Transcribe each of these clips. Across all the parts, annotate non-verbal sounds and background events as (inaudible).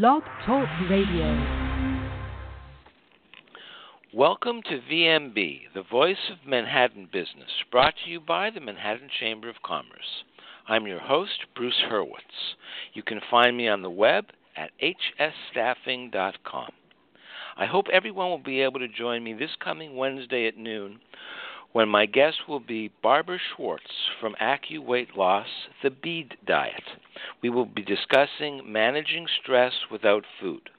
Blog Talk Radio. Welcome to VMB, the voice of Manhattan business, brought to you by the Manhattan Chamber of Commerce. I'm your host, Bruce Hurwitz. You can find me on the web at hsstaffing.com. I hope everyone will be able to join me this coming Wednesday at noon when my guest will be Barbara Schwartz from Acu Weight Loss, the BEAD Diet. We will be discussing managing stress without food.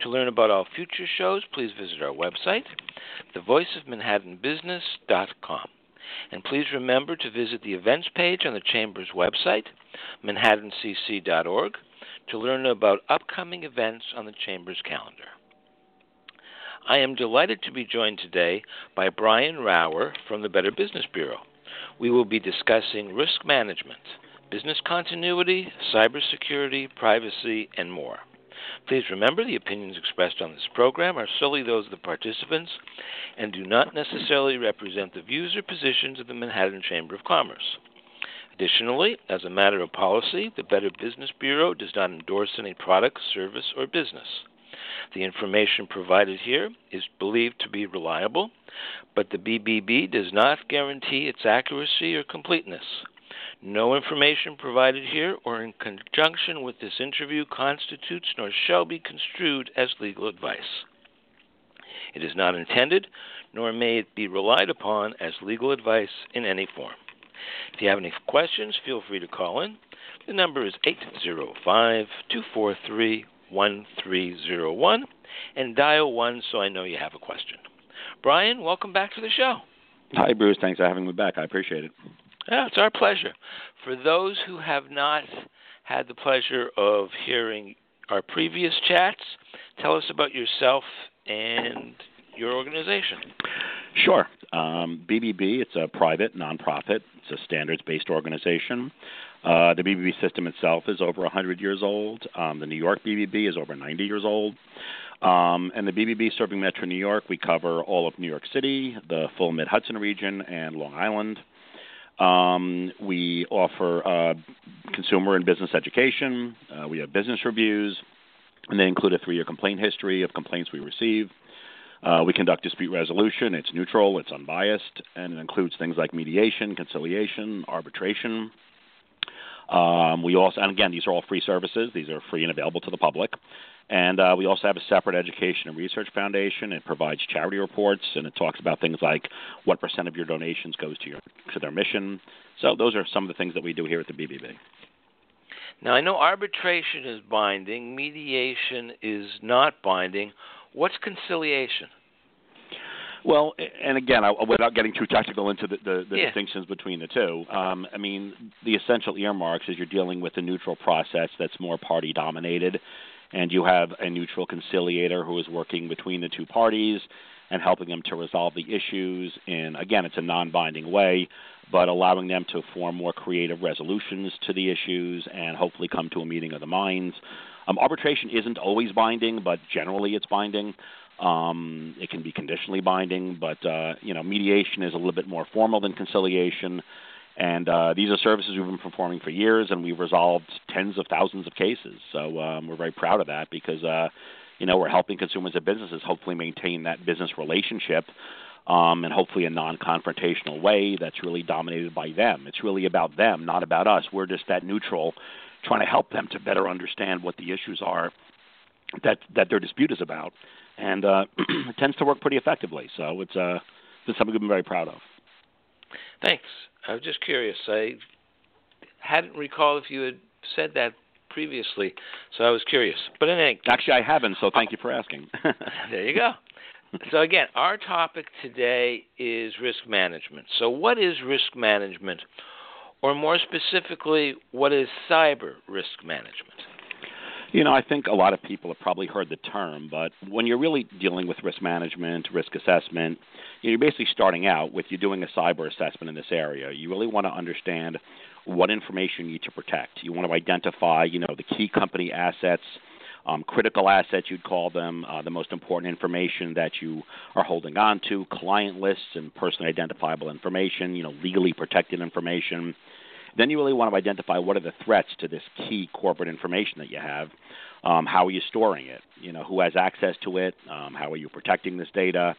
To learn about all future shows, please visit our website, thevoiceofmanhattanbusiness.com. And please remember to visit the events page on the Chamber's website, manhattancc.org, to learn about upcoming events on the Chamber's calendar. I am delighted to be joined today by Brian Rauer from the Better Business Bureau. We will be discussing risk management, business continuity, cybersecurity, privacy, and more. Please remember the opinions expressed on this program are solely those of the participants and do not necessarily represent the views or positions of the Manhattan Chamber of Commerce. Additionally, as a matter of policy, the Better Business Bureau does not endorse any product, service, or business. The information provided here is believed to be reliable, but the BBB does not guarantee its accuracy or completeness. No information provided here or in conjunction with this interview constitutes nor shall be construed as legal advice. It is not intended, nor may it be relied upon as legal advice in any form. If you have any questions, feel free to call in. The number is 805 243 1301 and dial 1 so I know you have a question. Brian, welcome back to the show. Hi, Bruce. Thanks for having me back. I appreciate it. Yeah, it's our pleasure. For those who have not had the pleasure of hearing our previous chats, tell us about yourself and your organization. Sure. Um, BBB, it's a private nonprofit. It's a standards-based organization. Uh, the BBB system itself is over 100 years old. Um, the New York BBB is over 90 years old. Um, and the BBB serving Metro New York, we cover all of New York City, the full Mid Hudson region, and Long Island. Um, we offer uh, consumer and business education. Uh, we have business reviews, and they include a three year complaint history of complaints we receive. Uh, we conduct dispute resolution. It's neutral, it's unbiased, and it includes things like mediation, conciliation, arbitration. Um, we also, and again, these are all free services. These are free and available to the public. And uh, we also have a separate education and research foundation. It provides charity reports, and it talks about things like what percent of your donations goes to your to their mission. So those are some of the things that we do here at the BBB. Now I know arbitration is binding, mediation is not binding. What's conciliation? Well, and again, I, without getting too technical into the, the, the Yeah. distinctions between the two, um, I mean, the essential earmarks is you're dealing with a neutral process that's more party dominated, and you have a neutral conciliator who is working between the two parties and helping them to resolve the issues in, again, it's a non binding way, but allowing them to form more creative resolutions to the issues and hopefully come to a meeting of the minds. Um, arbitration isn't always binding, but generally it's binding. Um, it can be conditionally binding, but uh, you know, mediation is a little bit more formal than conciliation. And uh, these are services we've been performing for years, and we've resolved tens of thousands of cases. So um, we're very proud of that because uh, you know we're helping consumers and businesses hopefully maintain that business relationship. Um, and hopefully a non-confrontational way that's really dominated by them. It's really about them, not about us. We're just that neutral, trying to help them to better understand what the issues are that that their dispute is about, and uh, (clears throat) it tends to work pretty effectively. So it's uh, it's something we've been very proud of. Thanks. I was just curious. I hadn't recalled if you had said that previously, so I was curious. But in any Actually, I haven't, so thank you for asking. (laughs) there you go. So again, our topic today is risk management. So what is risk management? Or more specifically, what is cyber risk management? You know, I think a lot of people have probably heard the term, but when you're really dealing with risk management, risk assessment, you're basically starting out with you're doing a cyber assessment in this area. You really want to understand what information you need to protect. You want to identify, you know, the key company assets, um, critical assets, you'd call them, uh, the most important information that you are holding on to, client lists and personally identifiable information, you know, legally protected information. Then you really want to identify what are the threats to this key corporate information that you have. Um, how are you storing it? You know, who has access to it? Um, how are you protecting this data?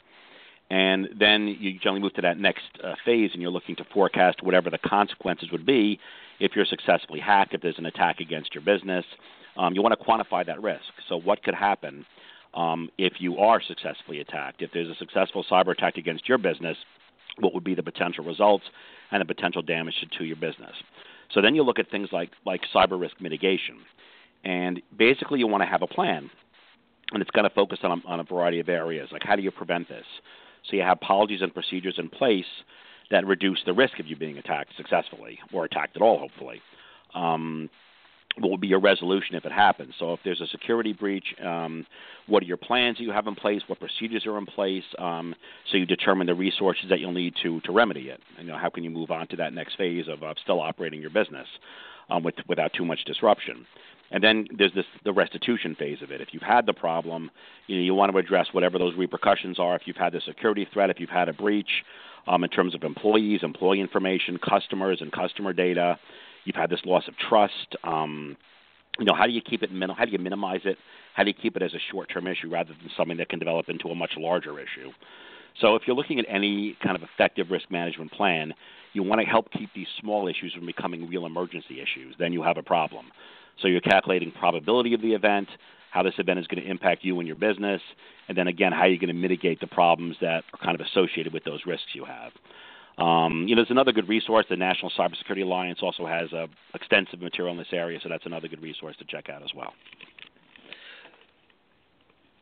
And then you generally move to that next uh, phase, and you're looking to forecast whatever the consequences would be if you're successfully hacked, if there's an attack against your business. Um, you want to quantify that risk. So, what could happen um, if you are successfully attacked? If there's a successful cyber attack against your business, what would be the potential results and the potential damage to your business? So then you look at things like like cyber risk mitigation, and basically you want to have a plan, and it's going to focus on on a variety of areas. Like how do you prevent this? So you have policies and procedures in place that reduce the risk of you being attacked successfully or attacked at all, hopefully. Um, what would be your resolution if it happens? So if there's a security breach, um, what are your plans that you have in place? What procedures are in place? Um, so you determine the resources that you'll need to to remedy it. And, you know, how can you move on to that next phase of, of still operating your business um, with, without too much disruption? And then there's this the restitution phase of it. If you've had the problem, you know, you want to address whatever those repercussions are. If you've had the security threat, if you've had a breach um, in terms of employees, employee information, customers, and customer data, you've had this loss of trust. Um, you know, how do you keep it minimal? How do you minimize it? How do you keep it as a short-term issue rather than something that can develop into a much larger issue? So, if you're looking at any kind of effective risk management plan, you want to help keep these small issues from becoming real emergency issues. Then you have a problem. So you're calculating probability of the event, how this event is going to impact you and your business, and then again, how you're going to mitigate the problems that are kind of associated with those risks you have. Um, you know, there's another good resource. The National Cybersecurity Alliance also has uh, extensive material in this area, so that's another good resource to check out as well.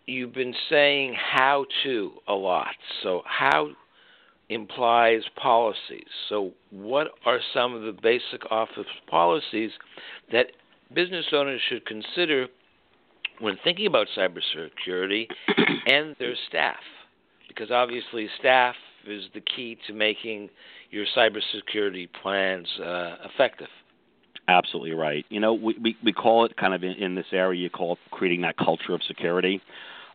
You've been saying how to a lot. So, how implies policies. So, what are some of the basic office policies that business owners should consider when thinking about cybersecurity and their staff, because obviously staff is the key to making your cybersecurity plans uh, effective. Absolutely right. You know, we, we, we call it kind of in, in this area, you call it creating that culture of security.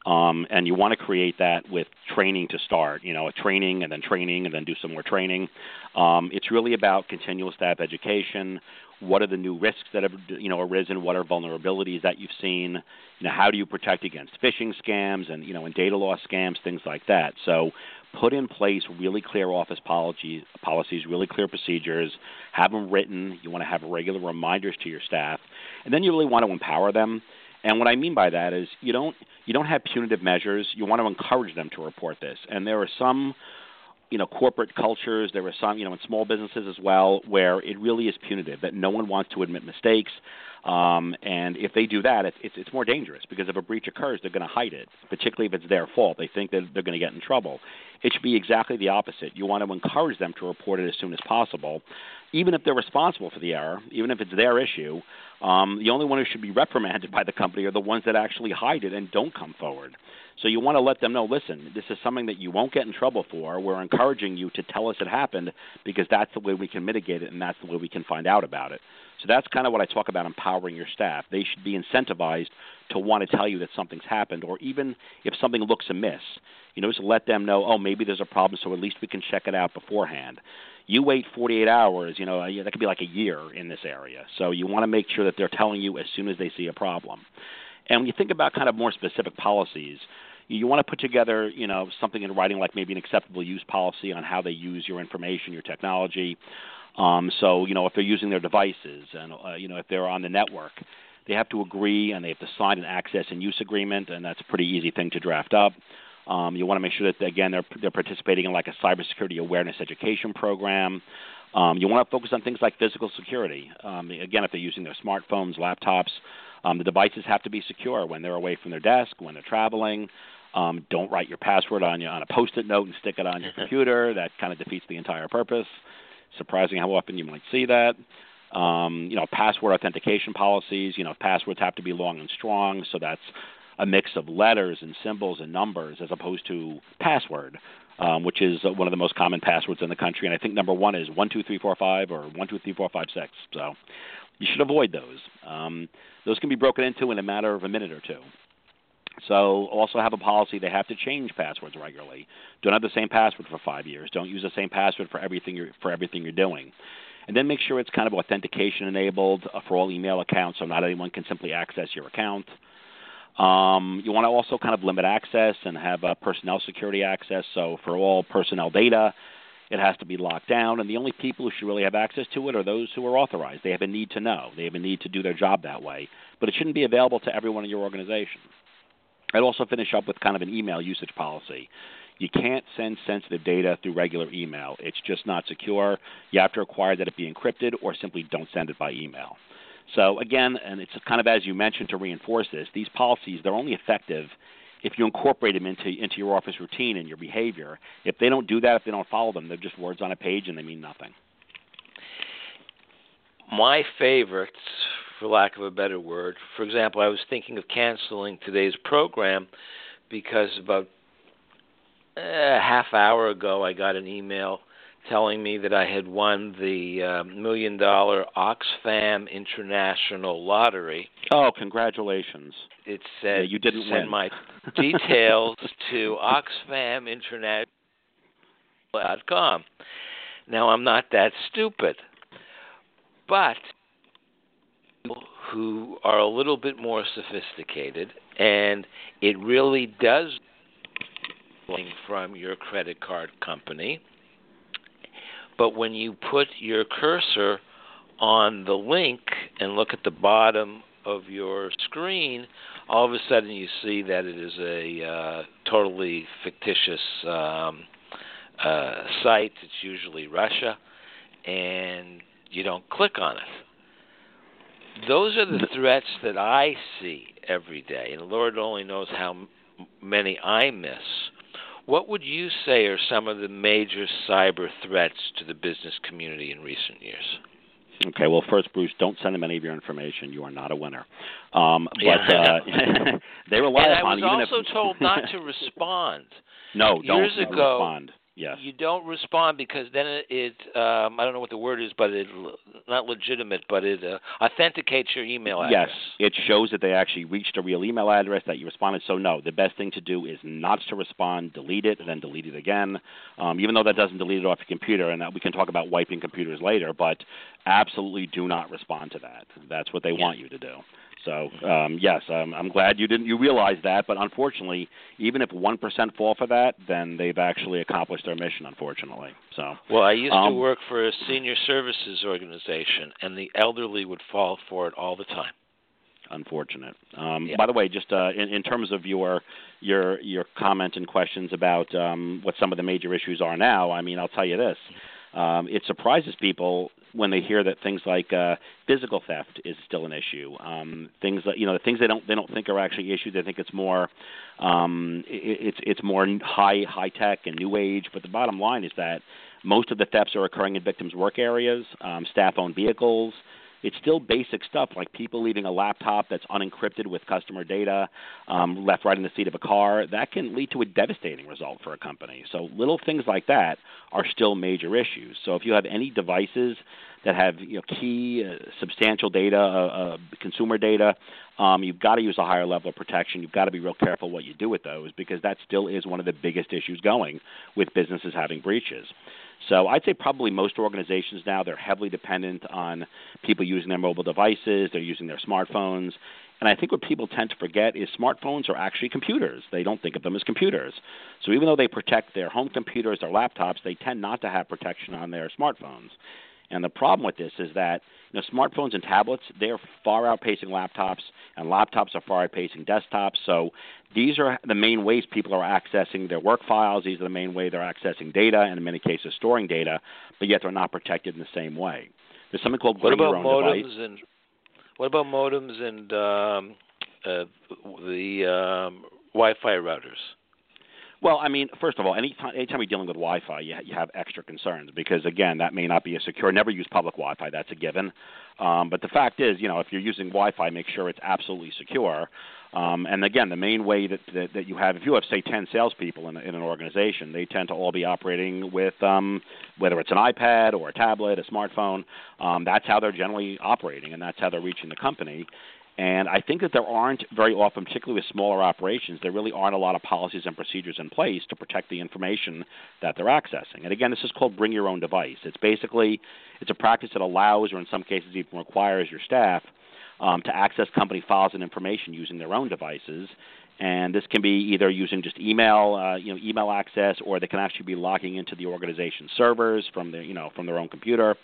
Um, and you want to create that with training to start, you know, a training and then training and then do some more training. Um, it's really about continual staff education, what are the new risks that have you know arisen? What are vulnerabilities that you've seen? You know, how do you protect against phishing scams and you know and data loss scams, things like that. So put in place really clear office policies, policies, really clear procedures. Have them written. You want to have regular reminders to your staff, and then you really want to empower them. And what I mean by that is you don't you don't have punitive measures. You want to encourage them to report this. And there are some you know corporate cultures there are some you know in small businesses as well where it really is punitive that no one wants to admit mistakes. Um, and if they do that it's, it's it's more dangerous because if a breach occurs they're going to hide it particularly if it's their fault. They think that they're going to get in trouble. It should be exactly the opposite. You want to encourage them to report it as soon as possible even if they're responsible for the error even if it's their issue um, the only one who should be reprimanded (laughs) by the company are the ones that actually hide it and don't come forward so you want to let them know, listen, this is something that you won't get in trouble for. We're encouraging you to tell us it happened because that's the way we can mitigate it and that's the way we can find out about it. So that's kind of what I talk about empowering your staff. They should be incentivized to want to tell you that something's happened or even if something looks amiss, you know, just let them know, oh, maybe there's a problem so at least we can check it out beforehand. You wait 48 hours, you know, that could be like a year in this area. So you want to make sure that they're telling you as soon as they see a problem. And when you think about kind of more specific policies, you want to put together, you know, something in writing like maybe an acceptable use policy on how they use your information, your technology. Um, so, you know, if they're using their devices and, uh, you know, if they're on the network, they have to agree and they have to sign an access and use agreement, and that's a pretty easy thing to draft up. Um, you want to make sure that again they're they're participating in like a cybersecurity awareness education program. Um, you want to focus on things like physical security. Um, again, if they're using their smartphones, laptops, um, the devices have to be secure when they're away from their desk, when they're traveling. Um, don't write your password on on a post-it note and stick it on your (laughs) computer. That kind of defeats the entire purpose. Surprising how often you might see that. Um, you know, password authentication policies. You know, passwords have to be long and strong, so that's a mix of letters and symbols and numbers as opposed to password, um, which is one of the most common passwords in the country. And I think number one is one two three four five or one two three four five six. So you should avoid those. Um, those can be broken into in a matter of a minute or two. So also have a policy they have to change passwords regularly. Don't have the same password for five years. Don't use the same password for everything you're for everything you're doing. And then make sure it's kind of authentication enabled uh, for all email accounts, so not anyone can simply access your account. Um, you want to also kind of limit access and have uh, personnel security access. So for all personnel data, it has to be locked down, and the only people who should really have access to it are those who are authorized. They have a need to know. They have a need to do their job that way. But it shouldn't be available to everyone in your organization. I'd also finish up with kind of an email usage policy. You can't send sensitive data through regular email. It's just not secure. You have to require that it be encrypted or simply don't send it by email. So again, and it's kind of as you mentioned to reinforce this, these policies they're only effective if you incorporate them into into your office routine and your behavior. If they don't do that, if they don't follow them, they're just words on a page and they mean nothing. My favorites, for lack of a better word, for example, I was thinking of canceling today's program because about a half hour ago I got an email telling me that I had won the uh, million dollar Oxfam International Lottery. Oh, congratulations! It said yeah, you didn't send win. my (laughs) details to OxfamInternational.com. Now I'm not that stupid, but who are a little bit more sophisticated, and it really does from your credit card company but when you put your cursor on the link and look at the bottom of your screen, all of a sudden you see that it is a uh, totally fictitious um, uh, site. It's usually Russia, and you don't click on it. Those are the threats that I see every day, and Lord only knows how many I miss. What would you say are some of the major cyber threats to the business community in recent years? Okay, well, first, Bruce, don't send them any of your information. You are not a winner. Um, but yeah. uh, (laughs) they rely and upon. I was also if, told not to respond. (laughs) No, Years don't ago, respond. Yes. You don't respond because then it, it um, I don't know what the word is, but it not legitimate, but it uh, authenticates your email address. Yes, it shows that they actually reached a real email address that you responded. So no, the best thing to do is not to respond, delete it, and then delete it again. Um, even though that doesn't delete it off your computer, and that we can talk about wiping computers later, but absolutely do not respond to that. That's what they Yeah. want you to do. So um, yes, um, I'm glad you didn't you realize that. But unfortunately, even if one percent fall for that, then they've actually accomplished their mission. Unfortunately, so Well, I used to Um, work for a senior services organization, and the elderly would fall for it all the time. unfortunate. Um, Yeah. By the way, just uh, in, in terms of your your your comment and questions about um, what some of the major issues are now, I mean, I'll tell you this: um, it surprises people when they hear that things like uh, physical theft is still an issue. Um, things that you know, the things they don't they don't think are actually issues. They think it's more um, it, it's it's more high high tech and new age. But the bottom line is that most of the thefts are occurring in victims' work areas, um, staff-owned vehicles it's still basic stuff like people leaving a laptop that's unencrypted with customer data um, left right in the seat of a car. That can lead to a devastating result for a company. So little things like that are still major issues. So if you have any devices that have you know, key uh, substantial data, uh, uh, consumer data, um, you've got to use a higher level of protection. You've got to be real careful what you do with those because that still is one of the biggest issues going with businesses having breaches. So I'd say probably most organizations now they're heavily dependent on people using their mobile devices, they're using their smartphones. And I think what people tend to forget is smartphones are actually computers. They don't think of them as computers. So even though they protect their home computers, their laptops, they tend not to have protection on their smartphones. And the problem with this is that you know, smartphones and tablets they're far outpacing laptops, and laptops are far outpacing desktops. So these are the main ways people are accessing their work files. These are the main way they're accessing data, and in many cases storing data, but yet they're not protected in the same way. There's something called What about modems device. and what about modems and um, uh, the um, Wi-Fi routers? Well, I mean, first of all, anytime, anytime you're dealing with Wi-Fi, you, you have extra concerns because, again, that may not be a secure. Never use public Wi-Fi; that's a given. Um, but the fact is, you know, if you're using Wi-Fi, make sure it's absolutely secure. Um, and again, the main way that, that that you have, if you have say 10 salespeople in, in an organization, they tend to all be operating with um, whether it's an iPad or a tablet, a smartphone. Um, that's how they're generally operating, and that's how they're reaching the company. And I think that there aren't very often, particularly with smaller operations, there really aren't a lot of policies and procedures in place to protect the information that they're accessing. And again, this is called bring your own device. It's basically it's a practice that allows, or in some cases even requires, your staff um, to access company files and information using their own devices. And this can be either using just email, uh, you know, email access, or they can actually be logging into the organization servers from their, you know, from their own computer.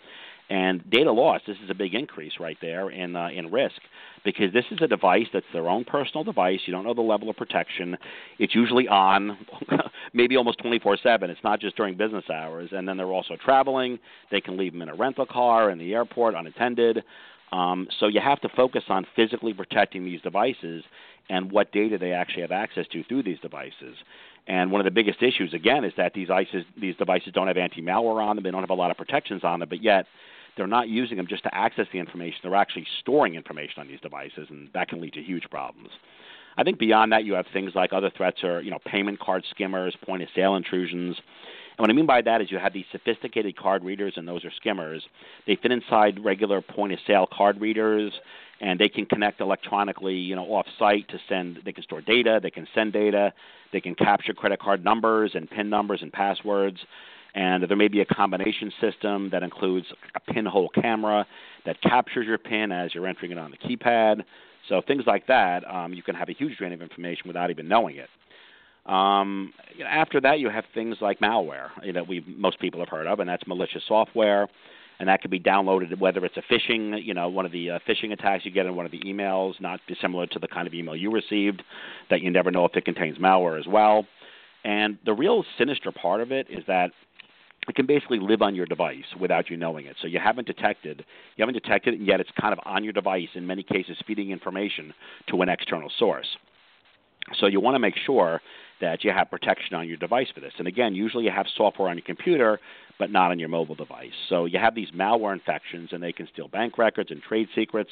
And data loss, this is a big increase right there in uh, in risk because this is a device that's their own personal device. You don't know the level of protection. It's usually on, (laughs) maybe almost 24/7. It's not just during business hours. And then they're also traveling. They can leave them in a rental car in the airport unattended. Um, so you have to focus on physically protecting these devices and what data they actually have access to through these devices. And one of the biggest issues, again, is that these, ISIS, these devices don't have anti-malware on them. They don't have a lot of protections on them, but yet they're not using them just to access the information. They're actually storing information on these devices, and that can lead to huge problems. I think beyond that, you have things like other threats are, you know, payment card skimmers, point of sale intrusions. And what I mean by that is you have these sophisticated card readers, and those are skimmers. They fit inside regular point of sale card readers, and they can connect electronically, you know, off site to send. They can store data, they can send data, they can capture credit card numbers and PIN numbers and passwords and there may be a combination system that includes a pinhole camera that captures your PIN as you're entering it on the keypad. So things like that, um, you can have a huge drain of information without even knowing it. Um, after that, you have things like malware that we most people have heard of, and that's malicious software, and that can be downloaded whether it's a phishing, you know, one of the uh, phishing attacks you get in one of the emails, not dissimilar to the kind of email you received, that you never know if it contains malware as well. And the real sinister part of it is that it can basically live on your device without you knowing it. So you haven't detected, you haven't detected it, and yet it's kind of on your device. In many cases, feeding information to an external source. So you want to make sure that you have protection on your device for this. And again, usually you have software on your computer, but not on your mobile device. So you have these malware infections, and they can steal bank records and trade secrets,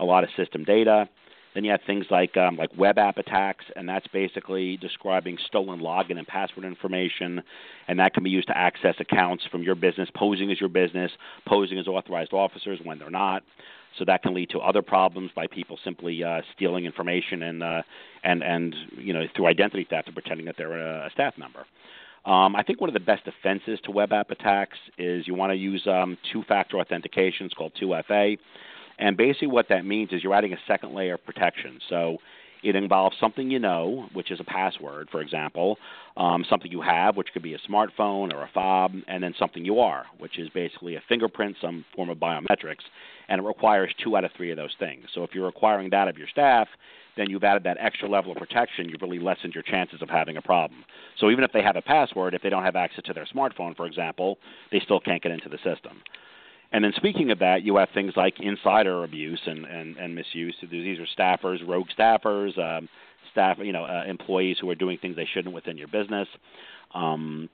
a lot of system data. Then you have things like um, like web app attacks, and that's basically describing stolen login and password information, and that can be used to access accounts from your business, posing as your business, posing as authorized officers when they're not. So that can lead to other problems by people simply uh, stealing information and uh, and and you know through identity theft and pretending that they're a, a staff member. Um, I think one of the best defenses to web app attacks is you want to use um, two-factor authentication. It's called 2FA. And basically, what that means is you're adding a second layer of protection. So it involves something you know, which is a password, for example, um, something you have, which could be a smartphone or a fob, and then something you are, which is basically a fingerprint, some form of biometrics, and it requires two out of three of those things. So if you're requiring that of your staff, then you've added that extra level of protection. You've really lessened your chances of having a problem. So even if they have a password, if they don't have access to their smartphone, for example, they still can't get into the system. And then speaking of that, you have things like insider abuse and, and, and misuse. These are staffers, rogue staffers, um, staff, you know, uh, employees who are doing things they shouldn't within your business. Um,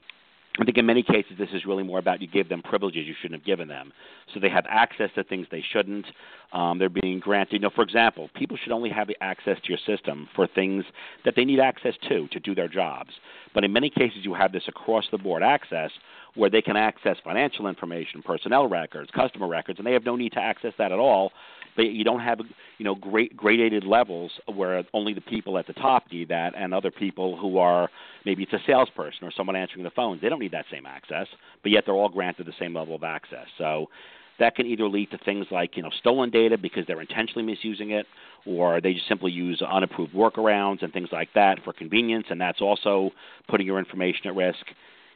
I think in many cases this is really more about you give them privileges you shouldn't have given them. So they have access to things they shouldn't. Um, they're being granted, you know, for example, people should only have access to your system for things that they need access to to do their jobs. But in many cases you have this across the board access where they can access financial information, personnel records, customer records, and they have no need to access that at all. But you don't have, you know, great gradated levels where only the people at the top need that, and other people who are maybe it's a salesperson or someone answering the phones, they don't need that same access, but yet they're all granted the same level of access. So that can either lead to things like you know stolen data because they're intentionally misusing it, or they just simply use unapproved workarounds and things like that for convenience, and that's also putting your information at risk.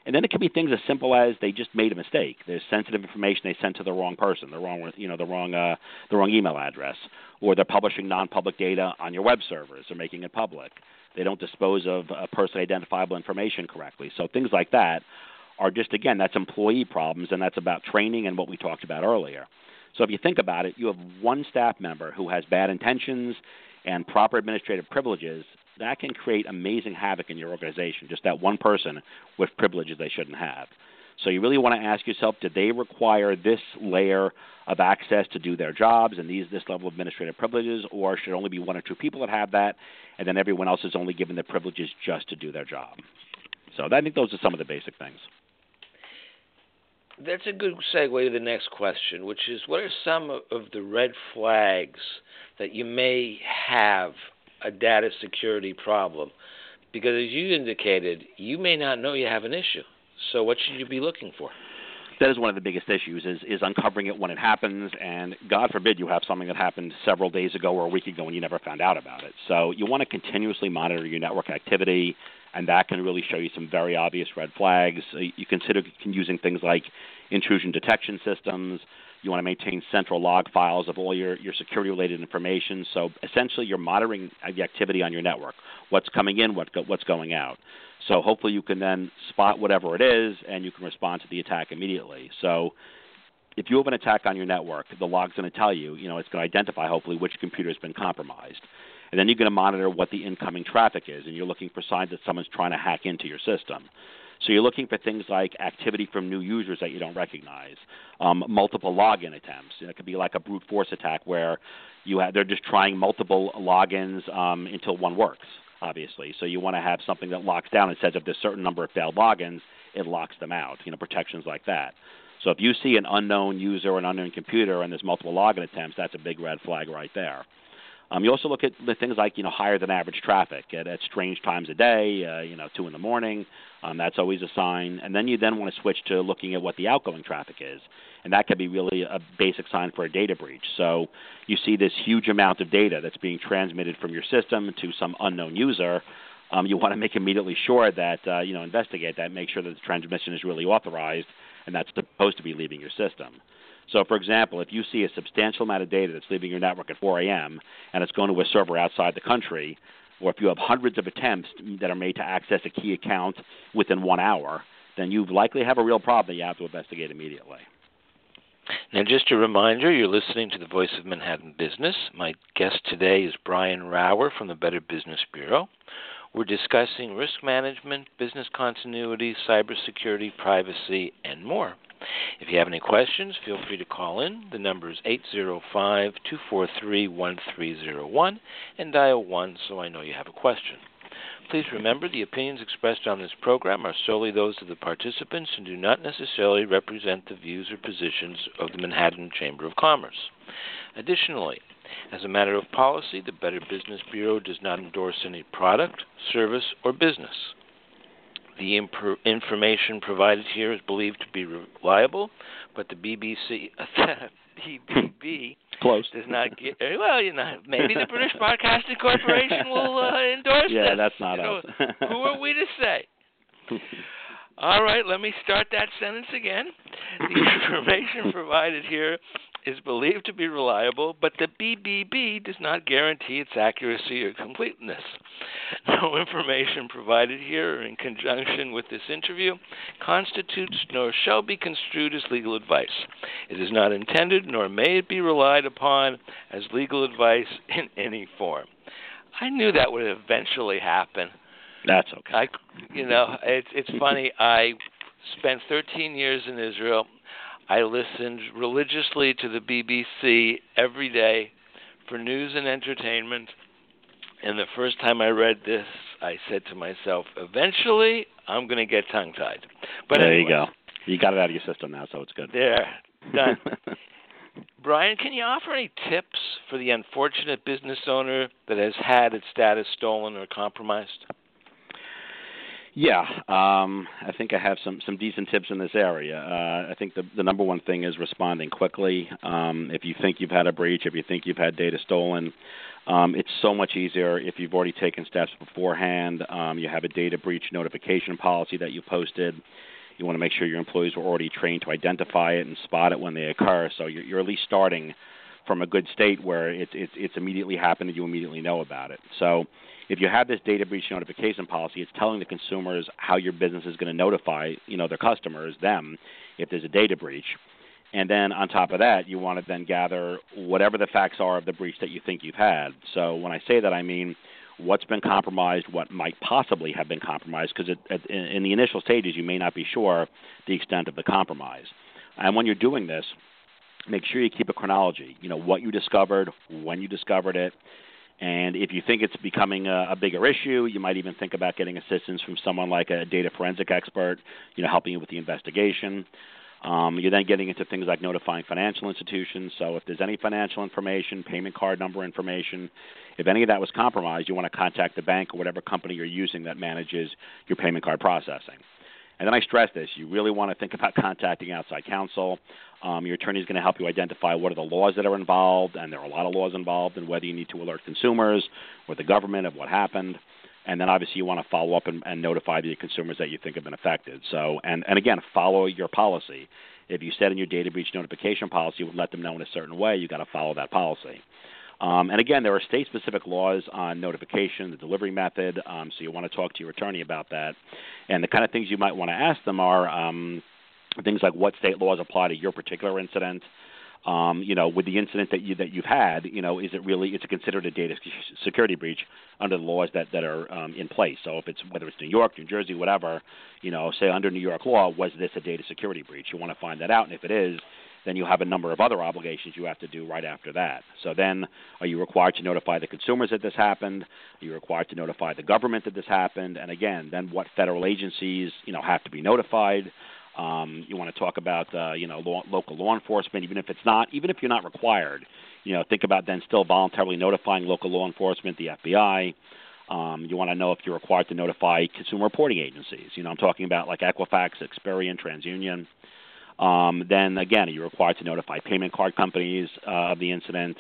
And then it can be things as simple as they just made a mistake. There's sensitive information they sent to the wrong person, the wrong, you know, the wrong, uh, the wrong email address, or they're publishing non-public data on your web servers or making it public. They don't dispose of uh, person identifiable information correctly. So things like that are just again that's employee problems, and that's about training and what we talked about earlier. So if you think about it, you have one staff member who has bad intentions and proper administrative privileges that can create amazing havoc in your organization. Just that one person with privileges they shouldn't have. So you really want to ask yourself, did they require this layer of access to do their jobs and these this level of administrative privileges, or should only be one or two people that have that, and then everyone else is only given the privileges just to do their job? So I think those are some of the basic things. That's a good segue to the next question, which is what are some of the red flags that you may have a data security problem? Because as you indicated, you may not know you have an issue. So what should you be looking for? That is one of the biggest issues is is uncovering it when it happens and God forbid you have something that happened several days ago or a week ago and you never found out about it. So you want to continuously monitor your network activity and that can really show you some very obvious red flags. Uh, you consider using things like intrusion detection systems. You want to maintain central log files of all your, your security related information. So essentially, you're monitoring the activity on your network what's coming in, what go, what's going out. So hopefully, you can then spot whatever it is and you can respond to the attack immediately. So if you have an attack on your network, the log's going to tell you, you know, it's going to identify hopefully which computer has been compromised. And then you're going to monitor what the incoming traffic is, and you're looking for signs that someone's trying to hack into your system. So you're looking for things like activity from new users that you don't recognize, um, multiple login attempts. It could be like a brute force attack where you have, they're just trying multiple logins um, until one works. Obviously, so you want to have something that locks down and says if there's a certain number of failed logins, it locks them out. You know, protections like that. So if you see an unknown user or an unknown computer and there's multiple login attempts, that's a big red flag right there. Um, you also look at the things like you know higher than average traffic at, at strange times of day, uh, you know two in the morning. Um, that's always a sign. And then you then want to switch to looking at what the outgoing traffic is, and that could be really a basic sign for a data breach. So you see this huge amount of data that's being transmitted from your system to some unknown user. Um, you want to make immediately sure that uh, you know investigate that, make sure that the transmission is really authorized, and that's supposed to be leaving your system. So, for example, if you see a substantial amount of data that's leaving your network at 4 a.m. and it's going to a server outside the country, or if you have hundreds of attempts that are made to access a key account within one hour, then you likely have a real problem that you have to investigate immediately. Now, just a reminder, you're listening to the Voice of Manhattan Business. My guest today is Brian Rauer from the Better Business Bureau. We're discussing risk management, business continuity, cybersecurity, privacy, and more. If you have any questions, feel free to call in. The number is 805 243 1301 and dial 1 so I know you have a question. Please remember the opinions expressed on this program are solely those of the participants and do not necessarily represent the views or positions of the Manhattan Chamber of Commerce. Additionally, as a matter of policy, the Better Business Bureau does not endorse any product, service, or business. The imp- information provided here is believed to be reliable, but the BBC, BBB, (laughs) (laughs) Close. does not get. Well, you know, maybe the British Broadcasting Corporation will uh, (laughs) endorse it. yeah, this. that's not you know, us. who are we to say? All right, let me start that sentence again. The information provided here is believed to be reliable, but the BBB does not guarantee its accuracy or completeness. (laughs) No information provided here or in conjunction with this interview constitutes nor shall be construed as legal advice. It is not intended nor may it be relied upon as legal advice in any form. I knew that would eventually happen. That's okay. I, you know, it's it's funny. I spent 13 years in Israel. I listened religiously to the BBC every day for news and entertainment. And the first time I read this, I said to myself, eventually I'm going to get tongue tied. But there anyway, you go. You got it out of your system now, so it's good. There, done. (laughs) Brian, can you offer any tips for the unfortunate business owner that has had its status stolen or compromised? Yeah, um, I think I have some some decent tips in this area. Uh, I think the the number one thing is responding quickly. Um, if you think you've had a breach, if you think you've had data stolen, um, it's so much easier if you've already taken steps beforehand. Um, you have a data breach notification policy that you posted. You want to make sure your employees are already trained to identify it and spot it when they occur. So you're, you're at least starting from a good state where it's it's it's immediately happened and you immediately know about it. So if you have this data breach notification policy, it's telling the consumers how your business is going to notify, you know, their customers, them, if there's a data breach. And then on top of that, you want to then gather whatever the facts are of the breach that you think you've had. So when I say that, I mean what's been compromised, what might possibly have been compromised, because in, in the initial stages you may not be sure the extent of the compromise. And when you're doing this, make sure you keep a chronology. You know what you discovered, when you discovered it, and if you think it's becoming a, a bigger issue, you might even think about getting assistance from someone like a data forensic expert, you know, helping you with the investigation. Um, you're then getting into things like notifying financial institutions. So if there's any financial information, payment card number information, if any of that was compromised, you want to contact the bank or whatever company you're using that manages your payment card processing. And then I stress this: you really want to think about (laughs) contacting outside counsel. Um, your attorney is going to help you identify what are the laws that are involved, and there are a lot of laws involved, and whether you need to alert consumers or the government of what happened. And then obviously you want to follow up and, and notify the consumers that you think have been affected. So, and, and again, follow your policy. If you said in your data breach notification policy you would let them know in a certain way, you've got to follow that policy. Um, and again, there are state specific laws on notification, the delivery method, um, so you want to talk to your attorney about that. And the kind of things you might want to ask them are um, things like what state laws apply to your particular incident. Um, you know, with the incident that you that you've had, you know, is it really is it considered a data security breach under the laws that that are um, in place? So if it's whether it's New York, New Jersey, whatever, you know, say under New York law, was this a data security breach? You want to find that out, and if it is, then you have a number of other obligations you have to do right after that. So then, are you required to notify the consumers that this happened? Are you required to notify the government that this happened? And again, then what federal agencies, you know, have to be notified? Um, you want to talk about, uh, you know, law, local law enforcement, even if it's not, even if you're not required. You know, think about then still voluntarily notifying local law enforcement, the FBI. Um, you want to know if you're required to notify consumer reporting agencies. You know, I'm talking about like Equifax, Experian, TransUnion. Um, then again, you're required to notify payment card companies uh, of the incident.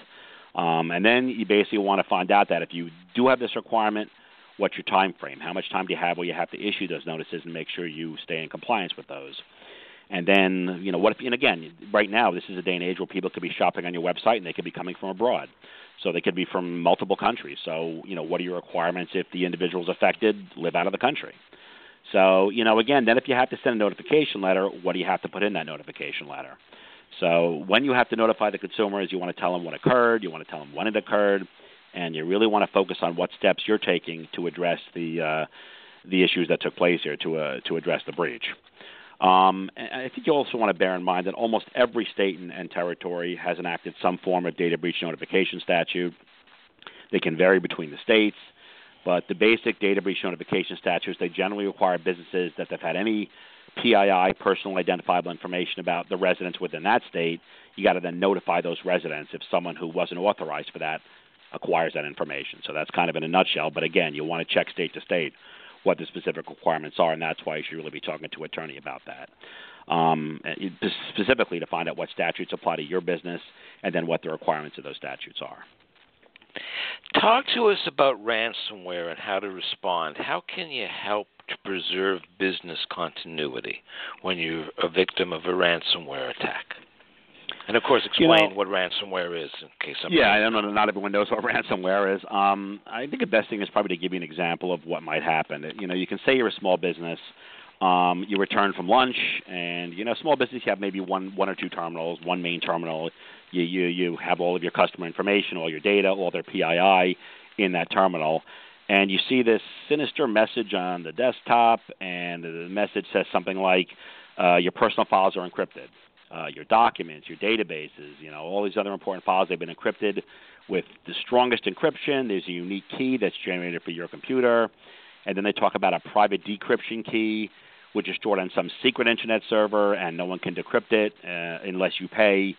Um, and then you basically want to find out that if you do have this requirement, what's your time frame? How much time do you have where you have to issue those notices and make sure you stay in compliance with those? And then, you know, what if, and again, right now, this is a day and age where people could be shopping on your website and they could be coming from abroad. So they could be from multiple countries. So, you know, what are your requirements if the individuals affected live out of the country? So, you know, again, then if you have to send a notification letter, what do you have to put in that notification letter? So, when you have to notify the consumers, you want to tell them what occurred, you want to tell them when it occurred, and you really want to focus on what steps you're taking to address the uh, the issues that took place here to uh, to address the breach. Um, I think you also want to bear in mind that almost every state and, and territory has enacted some form of data breach notification statute. They can vary between the states. But the basic data breach notification statutes, they generally require businesses that have had any PII, personal identifiable information about the residents within that state, you got to then notify those residents if someone who wasn't authorized for that acquires that information. So that's kind of in a nutshell. But again, you want to check state to state what the specific requirements are, and that's why you should really be talking to an attorney about that. Um, specifically to find out what statutes apply to your business and then what the requirements of those statutes are. Talk to us about ransomware and how to respond. How can you help to preserve business continuity when you're a victim of a ransomware attack? And of course, explain you know, what ransomware is in case somebody. Yeah, I don't know. Not everyone knows what (laughs) ransomware is. Um, I think the best thing is probably to give you an example of what might happen. You know, you can say you're a small business. Um, you return from lunch, and you know, small business, you have maybe one, one or two terminals, one main terminal. You, you, you have all of your customer information, all your data, all their PII in that terminal, and you see this sinister message on the desktop, and the message says something like, uh, "Your personal files are encrypted." Uh, your documents, your databases, you know, all these other important files, they've been encrypted with the strongest encryption. There's a unique key that's generated for your computer. And then they talk about a private decryption key which is stored on some secret internet server, and no one can decrypt it uh, unless you pay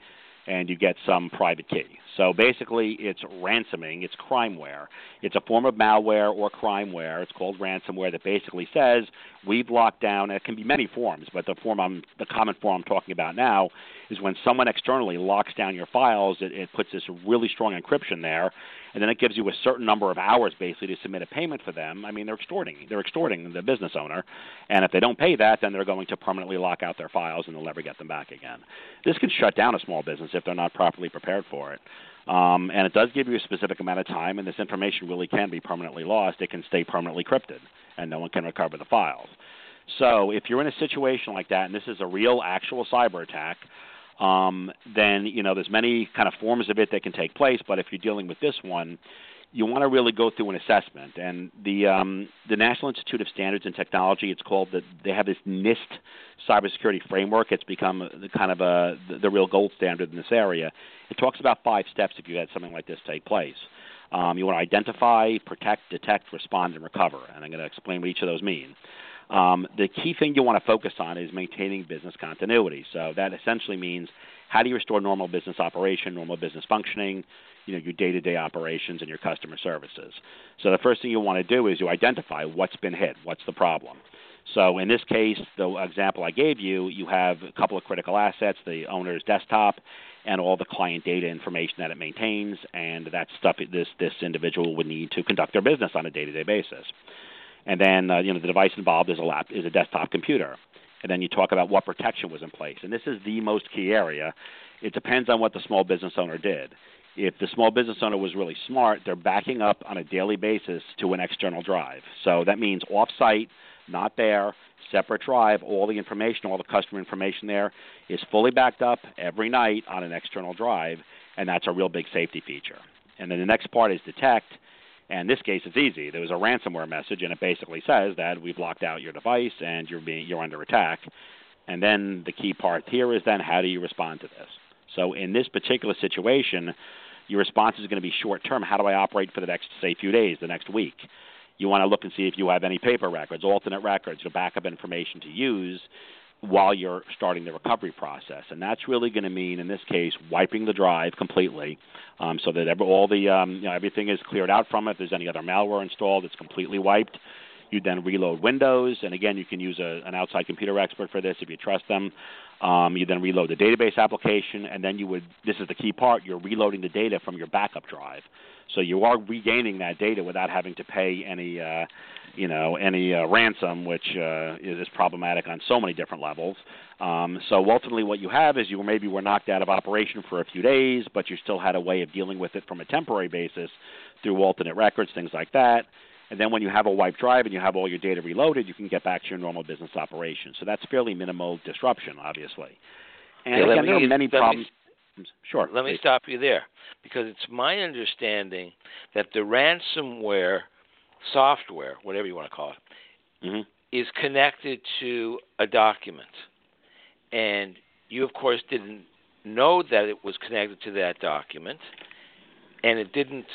and you get some private key. So basically, it's ransoming, it's crimeware. It's a form of malware or crimeware. It's called ransomware that basically says we've locked down. It can be many forms, but the form I'm, the common form I'm talking about now is when someone externally locks down your files. It, it puts this really strong encryption there, and then it gives you a certain number of hours basically to submit a payment for them. I mean, they're extorting, they're extorting the business owner, and if they don't pay that, then they're going to permanently lock out their files and they'll never get them back again. This can shut down a small business if they're not properly prepared for it. Um, and it does give you a specific amount of time, and this information really can be permanently lost. It can stay permanently encrypted, and no one can recover the files. So if you're in a situation like that, and this is a real, actual cyber attack, um, then you know there's many kind of forms of it that can take place. But if you're dealing with this one, you want to really go through an assessment. And the um, the National Institute of Standards and Technology, it's called that they have this NIST cybersecurity framework. It's become the kind of a the, the real gold standard in this area. It talks about five steps if you had something like this take place. Um, you want to identify, protect, detect, respond, and recover. And I'm going to explain what each of those mean. Um, the key thing you want to focus on is maintaining business continuity. So that essentially means how do you restore normal business operation, normal business functioning, you know, your day-to-day operations and your customer services. So the first thing you want to do is you identify what's been hit, what's the problem. So in this case, the example I gave you, you have a couple of critical assets, the owner's desktop and all the client data information that it maintains, and that stuff this this individual would need to conduct their business on a day-to-day basis. And then uh, you know the device involved is a lap is a desktop computer. And then you talk about what protection was in place. And this is the most key area. It depends on what the small business owner did. If the small business owner was really smart, they're backing up on a daily basis to an external drive. So that means off-site, not there, separate drive, all the information, all the customer information there is fully backed up every night on an external drive, and that's a real big safety feature. And then the next part is detect. And in this case, it's easy. There was a ransomware message, and it basically says that we've locked out your device and you're being you're under attack. And then the key part here is then how do you respond to this? So in this particular situation, your response is going to be short term. How do I operate for the next say few days, the next week? You want to look and see if you have any paper records, alternate records, or backup information to use while you're starting the recovery process. And that's really going to mean, in this case, wiping the drive completely um, so that every, all the um, you know, everything is cleared out from it. If there's any other malware installed, it's completely wiped. You then reload Windows, and again, you can use a, an outside computer expert for this if you trust them. Um, you then reload the database application, and then you would. This is the key part. You're reloading the data from your backup drive, so you are regaining that data without having to pay any, uh, you know, any uh, ransom, which uh, is problematic on so many different levels. Um, so ultimately, what you have is you maybe were knocked out of operation for a few days, but you still had a way of dealing with it from a temporary basis through alternate records, things like that. And then when you have a wipe drive and you have all your data reloaded, you can get back to your normal business operation. So that's fairly minimal disruption, obviously. And yeah, again, there are many problems. Me, sure. Let please. me stop you there because it's my understanding that the ransomware software, whatever you want to call it, mm-hmm. is connected to a document. And you, of course, didn't know that it was connected to that document, and it didn't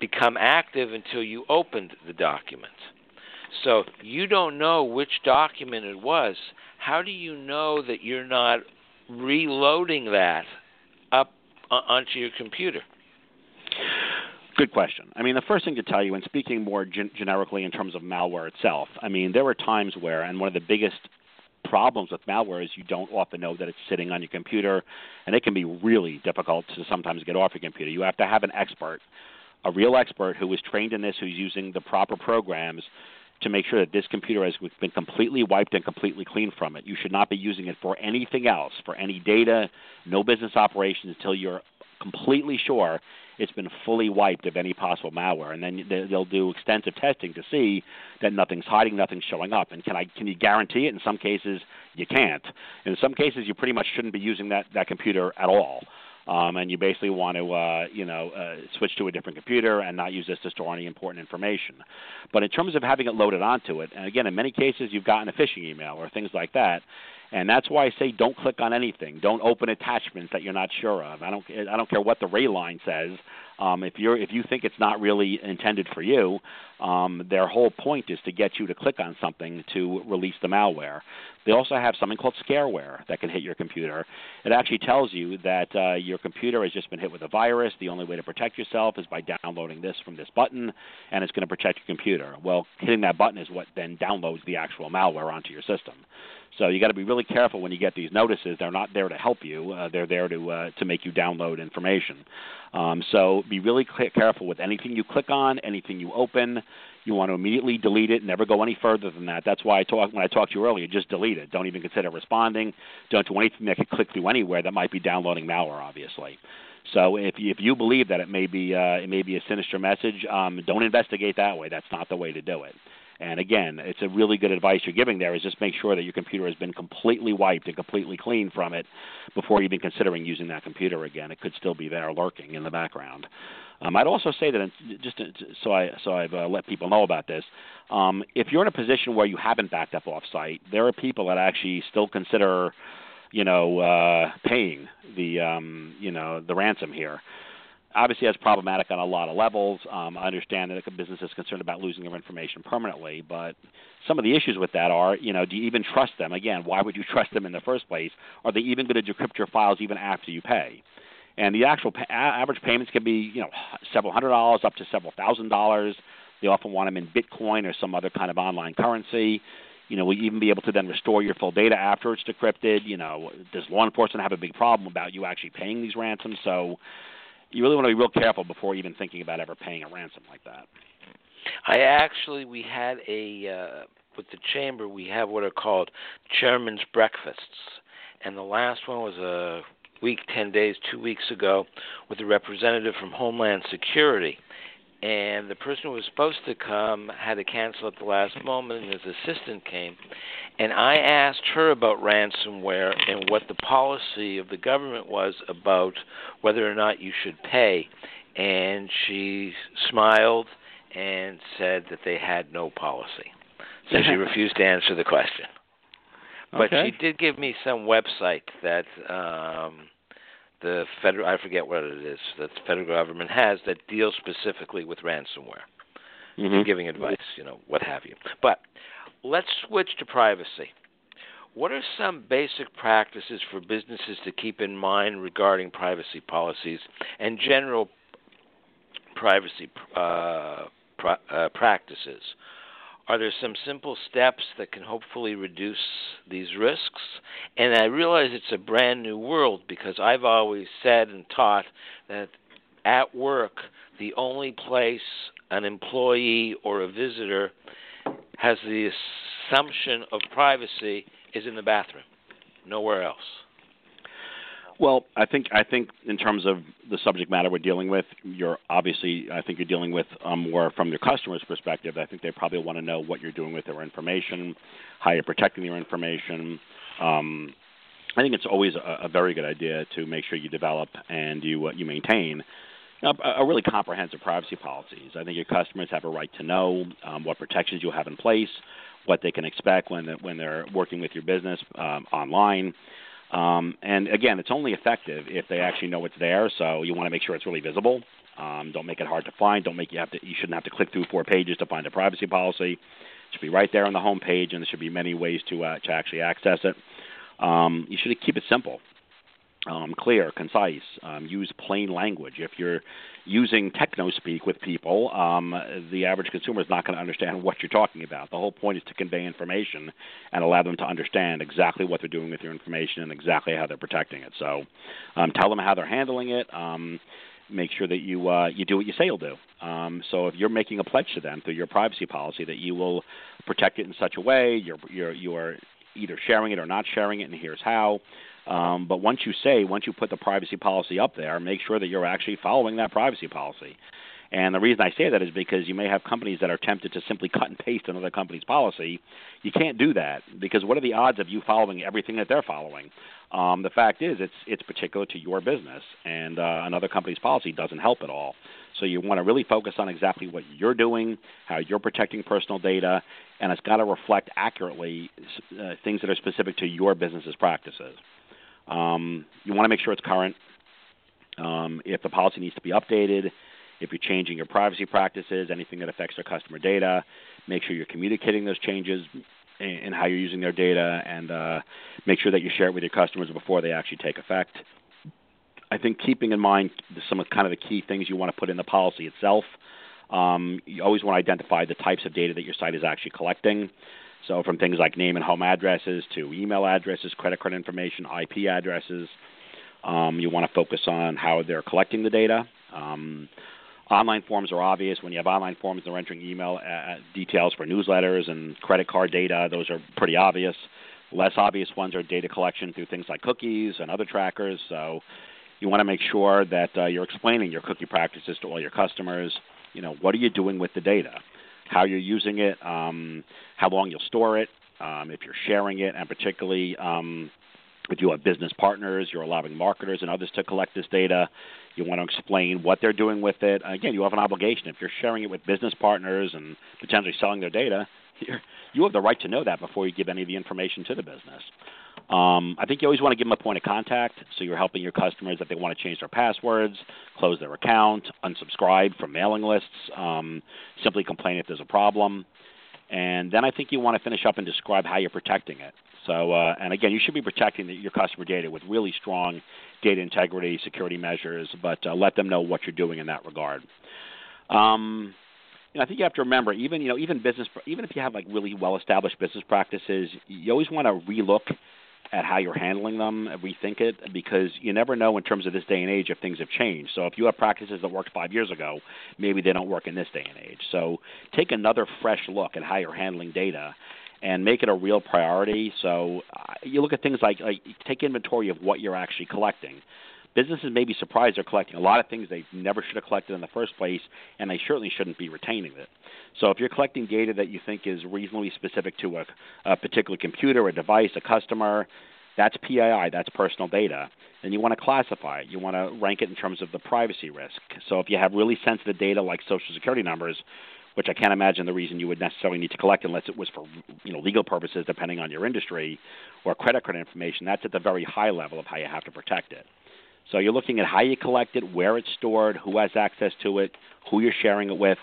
become active until you opened the document. So you don't know which document it was. How do you know that you're not reloading that up onto your computer? Good question. I mean, the first thing to tell you, and speaking more gen- generically in terms of malware itself, I mean, there are times where, and one of the biggest problems with malware is you don't often know that it's sitting on your computer, and it can be really difficult to sometimes get off your computer. You have to have an expert a real expert who is trained in this, who's using the proper programs to make sure that this computer has been completely wiped and completely cleaned from it. You should not be using it for anything else, for any data, no business operations until you're completely sure it's been fully wiped of any possible malware. And then they'll do extensive testing to see that nothing's hiding, nothing's showing up. And can I can you guarantee it? In some cases, you can't. In some cases, you pretty much shouldn't be using that that computer at all um, and you basically want to uh, you know uh, switch to a different computer and not use this to store any important information. But in terms of having it loaded onto it, and again, in many cases, you've gotten a phishing email or things like that. And that's why I say don't click on anything. Don't open attachments that you're not sure of. I don't. I don't care what the Ray line says. Um, if you're if you think it's not really intended for you, um, their whole point is to get you to click on something to release the malware. They also have something called scareware that can hit your computer. It actually tells you that uh, your computer has just been hit with a virus. The only way to protect yourself is by downloading this from this button, and it's going to protect your computer. Well, hitting that button is what then downloads the actual malware onto your system. So you got to be really careful when you get these notices. They're not there to help you. Uh, they're there to uh, to make you download information. Um, so be really cl- careful with anything you click on, anything you open. You want to immediately delete it. Never go any further than that. That's why I talked when I talked to you earlier. Just delete it. Don't even consider responding. Don't do anything that could click through anywhere that might be downloading malware. Obviously. So if you, if you believe that it may be uh, it may be a sinister message, um, don't investigate that way. That's not the way to do it. And again, it's a really good advice you're giving there is just make sure that your computer has been completely wiped and completely cleaned from it before even considering using that computer again. It could still be there lurking in the background. Um, I'd also say that just to, so I so I've uh, let people know about this. Um, if you're in a position where you haven't backed up off-site, there are people that actually still consider, you know, uh, paying the um, you know the ransom here obviously that's problematic on a lot of levels. Um, I understand that a business is concerned about losing their information permanently, but some of the issues with that are, you know, do you even trust them? Again, why would you trust them in the first place? Are they even going to decrypt your files even after you pay? And the actual pa- average payments can be, you know, several hundred dollars up to several thousand dollars. They often want them in Bitcoin or some other kind of online currency. You know, will you even be able to then restore your full data after it's decrypted? You know, does law enforcement have a big problem about you actually paying these ransoms? So, you really want to be real careful before even thinking about ever paying a ransom like that. I actually we had a uh, with the chamber we have what are called chairman's breakfasts, and the last one was a week, ten days, two weeks ago, with a representative from Homeland Security, and the person who was supposed to come had to cancel at the last moment, and his assistant came. And I asked her about ransomware and what the policy of the government was about whether or not you should pay. And she smiled and said that they had no policy. So she (laughs) refused to answer the question. But Okay. she did give me some website that um, the federal I forget what it is that the federal government has that deals specifically with ransomware, Mhm. giving advice, you know, what have you. But let's switch to privacy. What are some basic practices for businesses to keep in mind regarding privacy policies and general privacy uh, pra- uh, practices? Are there some simple steps that can hopefully reduce these risks? And I realize it's a brand new world because I've always said and taught that at work, the only place an employee or a visitor has the assumption of privacy is in the bathroom, nowhere else. Well, I think I think in terms of the subject matter we're dealing with, you're obviously I think you're dealing with um, more from your customer's perspective. I think they probably want to know what you're doing with their information, how you're protecting their information. Um, I think it's always a, a very good idea to make sure you develop and you uh, you maintain a, a really comprehensive privacy policies. I think your customers have a right to know um, what protections you have in place, what they can expect when when they're working with your business um, online. Um, and again, it's only effective if they actually know it's there. So you want to make sure it's really visible. Um, don't make it hard to find. Don't make you have to. You shouldn't have to click through four pages to find a privacy policy. It should be right there on the home page, and there should be many ways to uh, to actually access it. Um, you should keep it simple, um, clear, concise. Um, use plain language. If you're using techno speak with people, um, the average consumer is not going to understand (laughs) what you're talking about. The whole point is to convey information and allow them to understand exactly what they're doing with your information and exactly how they're protecting it. So, um, tell them how they're handling it. Um, make sure that you uh, you do what you say you'll do. Um, so if you're making a pledge to them through your privacy policy that you will protect it in such a way, you're you're you are either sharing it or not sharing it, and here's how. Um, but once you say, once you put the privacy policy up there, make sure that you're actually following that privacy policy. And the reason I say that is because you may have companies that are tempted to simply (laughs) cut and paste another company's policy. You can't do that because what are the odds of you following everything that they're following? Um, the fact is, it's it's particular to your business, and uh, another company's policy doesn't help at all. So you want to really focus on exactly what you're doing, how you're protecting personal data, and it's got to reflect accurately uh, things that are specific to your business's practices. Um, you want to make sure it's current. Um, if the policy needs to be updated, if you're changing your privacy practices, anything that affects their customer data, make sure you're communicating those changes and how you're using their data, and uh, make sure that you share it with your customers before they actually take effect. I think keeping in mind some of kind of the key things you want to put in the policy itself. Um, you always want to identify the types of data that your site is actually collecting. So, from things like name and home addresses to email addresses, credit card information, IP addresses, um, you want to focus on how they're collecting the data. Um, online forms are obvious. When you have online forms, they're entering email uh, details for newsletters and credit card data. Those are pretty obvious. Less obvious ones are data collection through things like cookies and other trackers. So, you want to make sure that uh, you're explaining your cookie practices to all your customers. You know, what are you doing with the data? How you're using it, um, how long you'll store it, um, if you're sharing it, and particularly um, If you have business partners, you're allowing marketers and others to collect this data. You want to explain what they're doing with it. Again, you have an obligation. If you're sharing it with business partners and potentially selling their data, (laughs) you have the right to know that before you give any of the information to the business. Um, I think you always want to give them a point of contact, so you're helping your customers if they want to change their passwords, close their account, unsubscribe from mailing lists, um, simply complain if there's a problem. And then I think you want to finish up and describe how you're protecting it. So, uh, and again, you should be protecting the, your customer data with really strong data integrity, security measures, but uh, let them know what you're doing in that regard. Um, I think you have to remember, even you know, even business, even if you have like really well-established business practices, you always want to relook at how you're handling them, rethink it, because you never know in terms of this day and age if things have changed. So if you have practices that worked five years ago, maybe they don't work in this day and age. So take another fresh look at how you're handling data and make it a real priority. So uh, you look at things like, like take inventory of what you're actually collecting. Businesses may be surprised they're collecting a lot of things they never should have collected in the first place, and they certainly shouldn't be retaining it. So if you're collecting data that you think is reasonably specific to a, a particular computer, a device, a customer, that's PII, that's personal data. And you want to classify it. You want to rank it in terms of the privacy risk. So if you have really sensitive data like social security numbers, which I can't imagine the reason you would necessarily need to collect unless it was for you know legal purposes, depending on your industry, or credit card information. That's at the very high level of how you have to protect it. So you're looking at how you collect it, where it's stored, who has access to it, who you're sharing it with,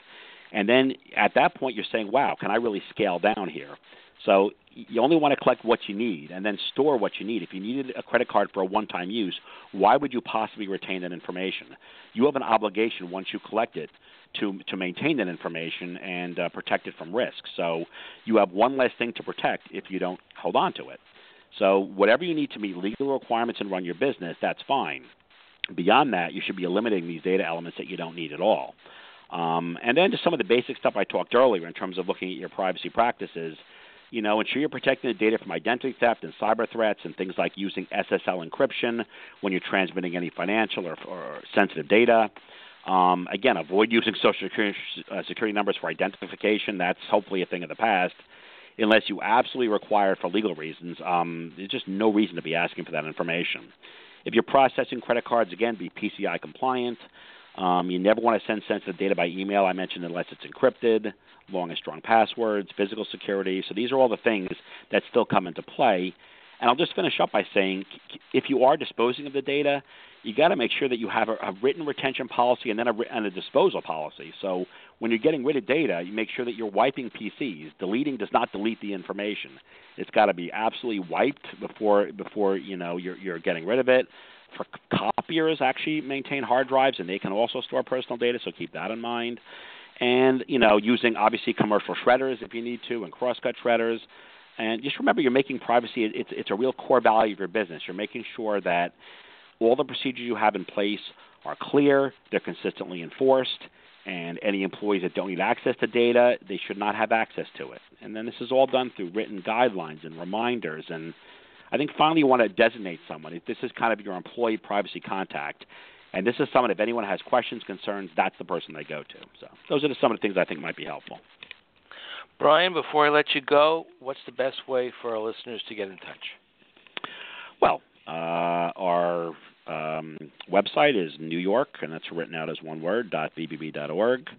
and then at that point you're saying, "Wow, can I really scale down here?" So you only want to collect what you need and then store what you need. If you needed a credit card for a one-time use, why would you possibly retain that information? You have an obligation once you collect it to to maintain that information and uh, protect it from risk. So you have one less thing to protect if you don't hold on to it. So whatever you need to meet legal requirements and run your business, that's fine. Beyond that, you should be eliminating these data elements that you don't need at all. Um, and then just some of the basic stuff I talked earlier in terms of looking at your privacy practices. You know, ensure you're protecting the data from identity theft and cyber threats and things like using SSL encryption when you're transmitting any financial or, or sensitive data. Um, again, avoid using social security, uh, security numbers for identification. That's hopefully a thing of the past, unless you absolutely require it for legal reasons. Um, there's just no reason to be asking for that information. If you're processing credit cards, again, be PCI compliant. Um, you never want to send sensitive data by email. I mentioned unless it's encrypted, long and strong passwords, physical security. So these are all the things that still come into play. And I'll just finish up by saying if you are disposing of the data, you got to make sure that you have a, a written retention policy and then a, and a disposal policy. So when you're getting rid of data, you make sure that you're wiping PCs. Deleting does not delete the information. It's got to be absolutely wiped before before you know you're you're getting rid of it. For copiers, actually maintain hard drives, and they can also store personal data. So keep that in mind. And you know, using obviously commercial shredders if you need to, and crosscut shredders. And just remember, you're making privacy. It's it's a real core value of your business. You're making sure that all the procedures you have in place are clear, they're consistently enforced, and any employees that don't need access to data, they should not have access to it. And then this is all done through written guidelines and reminders. And I think finally you want to designate someone. This is kind of your employee privacy contact, and this is someone, if anyone has questions, concerns, that's the person they go to. So those are some of the things I think might be helpful. Brian, before I let you go, what's the best way for our listeners to get in touch? Well, uh, our um, website is New York, and that's written out as one word, .bbb.org.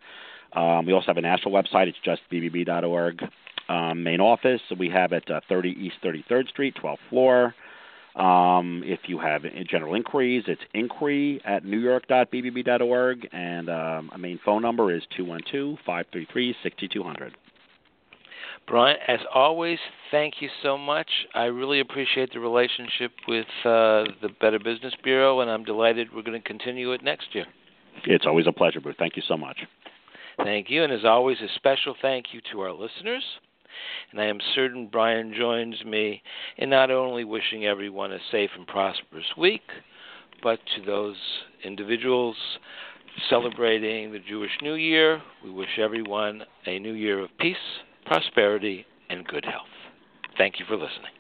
Um, we also have a national website. It's just bbb.org. Um, main office, we have at uh, 30 East 33rd Street, 12th floor. Um, if you have general inquiries, it's inquiry at newyork.bbb.org, and um, our main phone number is 212 533 6200. Brian, as always, thank you so much. I really appreciate the relationship with uh, the Better Business Bureau, and I'm delighted we're going to continue it next year. It's always a pleasure, Bruce. Thank you so much. Thank you, and as always, a special thank you to our listeners. And I am certain Brian joins me in not only wishing everyone a safe and prosperous week, but to those individuals celebrating the Jewish New Year, we wish everyone a new year of peace prosperity, and good health. Thank you for listening.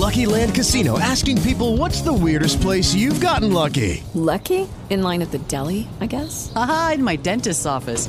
Lucky Land Casino asking people what's the weirdest place you've gotten lucky? Lucky? In line at the deli, I guess? Aha, in my dentist's office.